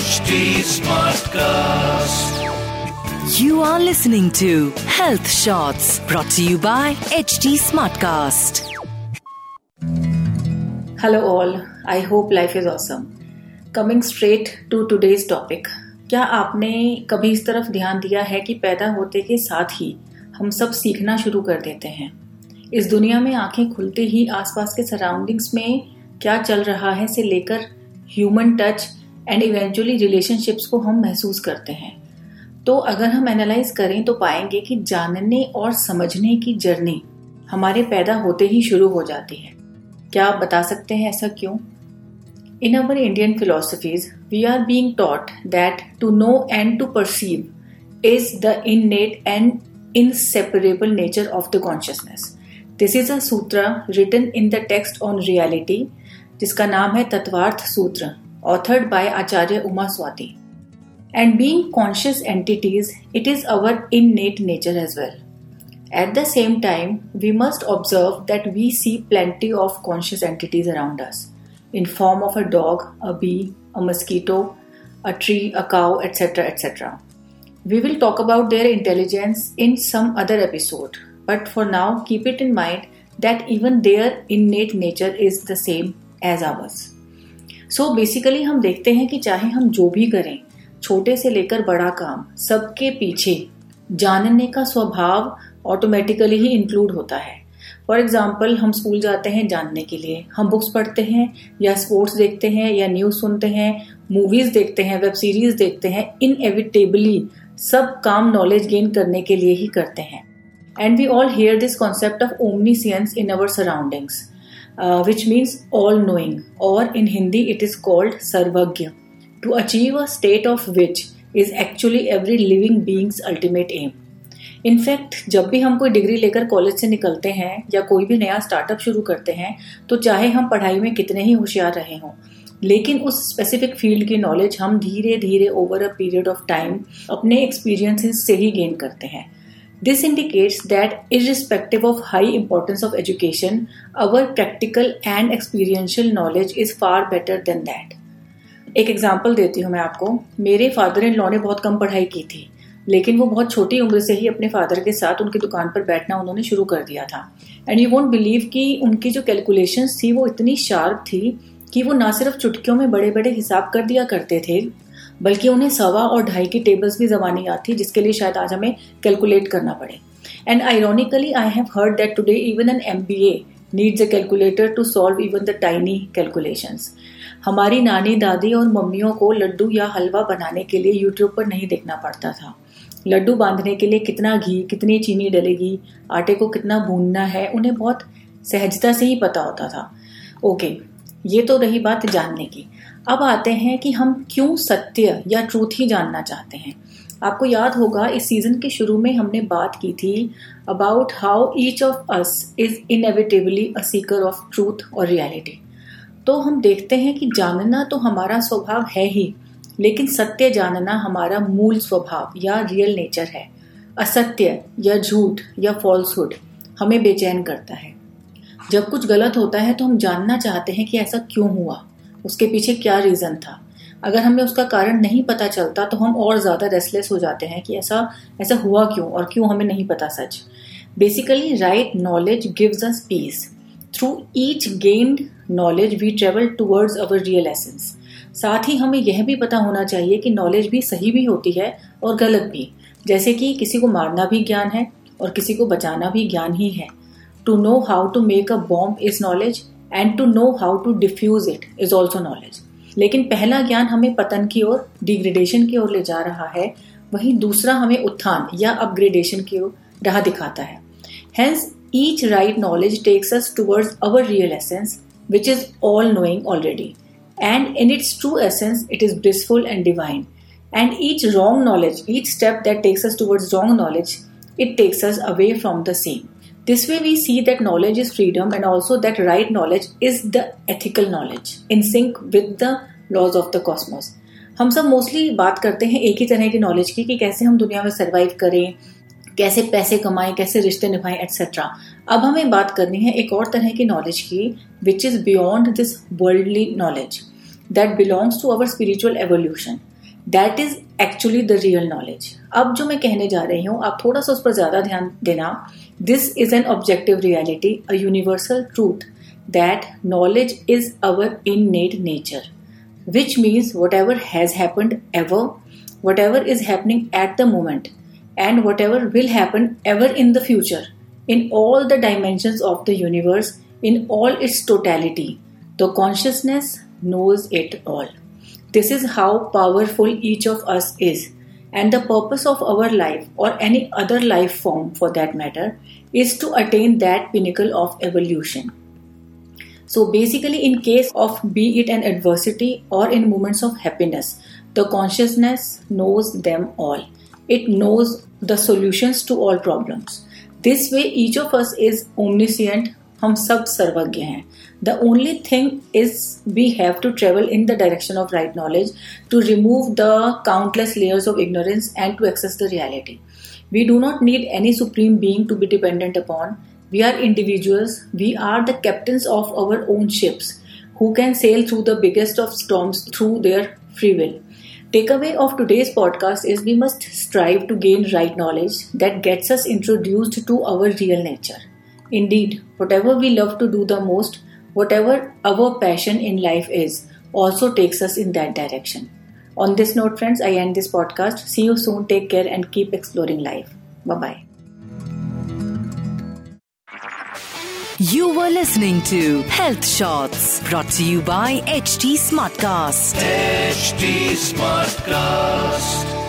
HD Smartcast. You are listening to Health Shots brought to you by HT Smartcast. Hello, all. I hope life is awesome. Coming straight to today's topic. क्या आपने कभी इस तरफ़ ध्यान दिया है कि पैदा होते के साथ ही हम सब सीखना शुरू कर देते हैं इस दुनिया में आँखें खुलते ही आसपास के सराउंडिंग्स में क्या चल रहा है से लेकर human touch and eventually relationships को हम महसूस करते हैं। तो अगर हम एनालाइज करें तो पाएँगे कि जानने और समझने की जर्नी हमारे पैदा होते ही शुरू हो जाती है। क्या आप बता सकते हैं ऐसा क्यों? In our Indian philosophies we are being taught that to know and to perceive is the innate and inseparable nature of the consciousness this is a sutra written in the text on reality जिसका नाम है तत्वार्थ सूत्र। authored by Acharya Uma Swati. And being conscious entities, it is our innate nature as well. At the same time, we must observe that we see plenty of conscious entities around us in form of a dog, a bee, a mosquito, a tree, a cow, etc. etc. We will talk about their intelligence in some other episode, but for now keep it in mind that even their innate nature is the same as ours. So so basically हम देखते हैं कि चाहे हम जो भी करें, छोटे से लेकर बड़ा काम, सबके पीछे जानने का स्वभाव ऑटोमेटिकली ही इंक्लूड होता है। फॉर एग्ज़ाम्पल हम स्कूल जाते हैं जानने के लिए। हम बुक्स पढ़ते हैं, या स्पोर्ट्स देखते हैं, या न्यूज़ सुनते हैं मूवीज़ देखते हैं वेब सीरीज़ देखते हैं इन एविटेबली सब काम नॉलेज गेन करने के लिए ही करते हैं। And we all hear this concept of omniscience in our surroundings uh, which means all knowing, or in Hindi it is called Sarvagya, to achieve a state of which is actually every living being's ultimate aim. In fact जब भी हम कोई degree लेकर college से निकलते हैं या कोई भी नया स्टार्टअप शुरू करते हैं तो चाहे हम पढ़ाई में कितने ही होशियार रहे हों लेकिन उस स्पेसिफिक फ़ील्ड की नॉलेज हम धीरे धीरे over a period of time अपने एक्सपीरियंसेस से ही गेन करते हैं This indicates that, irrespective of high importance of education, our practical and experiential knowledge is far better than that. एक एग्ज़ाम्पल देती हूँ मैं आपको मेरे फादर इन लॉ ने बहुत कम पढ़ाई की थी लेकिन वो बहुत छोटी उम्र से ही अपने फादर के साथ उनकी दुकान पर बैठना उन्होंने शुरू कर दिया था एंड यू वोंट बिलीव कि उनकी जो कैलकुलेशन थी वो इतनी शार्प थी कि वो ना सिर्फ़ चुटकियों में बड़े बड़े हिसाब कर दिया करते थे बल्कि उन्हें सवा और ढाई की टेबल्स भी जबानी याद थी, जिसके लिए शायद आज हमें कैलकुलेट करना पड़े। And ironically I have heard that today even an M B A needs a calculator to solve even the tiny calculations हमारी नानी, दादी और मम्मियों को लड्डू या हलवा बनाने के लिए यूट्यूब पर नहीं देखना पड़ता था। लड्डू बांधने के लिए कितना घी, कितनी चीनी डलेगी, आटे को कितना भूनना है, उन्हें बहुत सहजता से ही पता होता था। ओके ये तो रही बात जानने की। अब आते हैं कि हम क्यों सत्य या ट्रूथ ही जानना चाहते हैं। आपको याद होगा, इस सीज़न के शुरू में हमने बात की थी about how each of us is inevitably a seeker of truth और रियलिटी तो हम देखते हैं कि जानना तो हमारा स्वभाव है ही, लेकिन सत्य जानना हमारा मूल स्वभाव या रियल नेचर है। असत्य या झूठ या फॉल्सहुड हमें बेचैन करता है। जब कुछ गलत होता है तो हम जानना चाहते हैं कि ऐसा क्यों हुआ। उसके पीछे क्या रीज़न था? अगर हमें उसका कारण नहीं पता चलता तो हम और ज़्यादा रेस्टलेस हो जाते हैं कि ऐसा ऐसा हुआ क्यों और क्यों हमें नहीं पता सच। Basically right knowledge gives us peace through each gained knowledge we travel towards our real essence साथ ही हमें यह भी पता होना चाहिए कि नॉलेज भी सही भी होती है और गलत भी। जैसे कि किसी को मारना भी ज्ञान है और किसी को बचाना भी ज्ञान ही है। To know how to make a bomb is knowledge and to know how to defuse it is also knowledge लेकिन पहला ज्ञान हमें पतन की ओर डिग्रेडेशन की ओर ले जा रहा है। वहीं दूसरा हमें उत्थान या अपग्रेडेशन की ओर राह दिखाता है। Hence each right knowledge takes us towards our real essence which is all knowing already and in its true essence it is blissful and divine and each wrong knowledge each step that takes us towards wrong knowledge it takes us away from the same. This way, we see that knowledge is freedom and also that right knowledge is the ethical knowledge in sync with the laws of the cosmos. हम सब mostly बात करते हैं एक ही तरह की knowledge की कि कैसे हम दुनिया में सरवाइव करें कैसे पैसे कमाएँ कैसे रिश्ते निभाएँ एटसेट्रा अब हमें बात करनी है एक और तरह की नॉलेज की which is beyond this worldly knowledge that belongs to our spiritual evolution that is actually the real knowledge अब जो मैं कहने जा रही हूँ आप थोड़ा सा उस पर ज़्यादा ध्यान देना। This is an objective reality, a universal truth that knowledge is our innate nature, which means whatever has happened ever, whatever is happening at the moment, and whatever will happen ever in the future, in all the dimensions of the universe, in all its totality, the consciousness knows it all. This is how powerful each of us is and the purpose of our life, or any other life form for that matter, is to attain that pinnacle of evolution. So, basically, in case of be it an adversity or in moments of happiness, the consciousness knows them all. It knows the solutions to all problems. This way, each of us is omniscient, हम सब सर्वज्ञ हैं। The only thing is we have to travel in the direction of right knowledge to remove the countless layers of ignorance and to access the reality we do not need any supreme being to be dependent upon we are individuals we are the captain of our own ships who can sail through the biggest of storms through their free will take away of today's podcast is we must strive to gain right knowledge that gets us introduced to our real nature Indeed, whatever we love to do the most, whatever our passion in life is, also takes us in that direction. On this note, friends, I end this podcast. See you soon. Take care and keep exploring life. Bye bye. You were listening to Health Shots brought to you by HT Smartcast. HT Smartcast.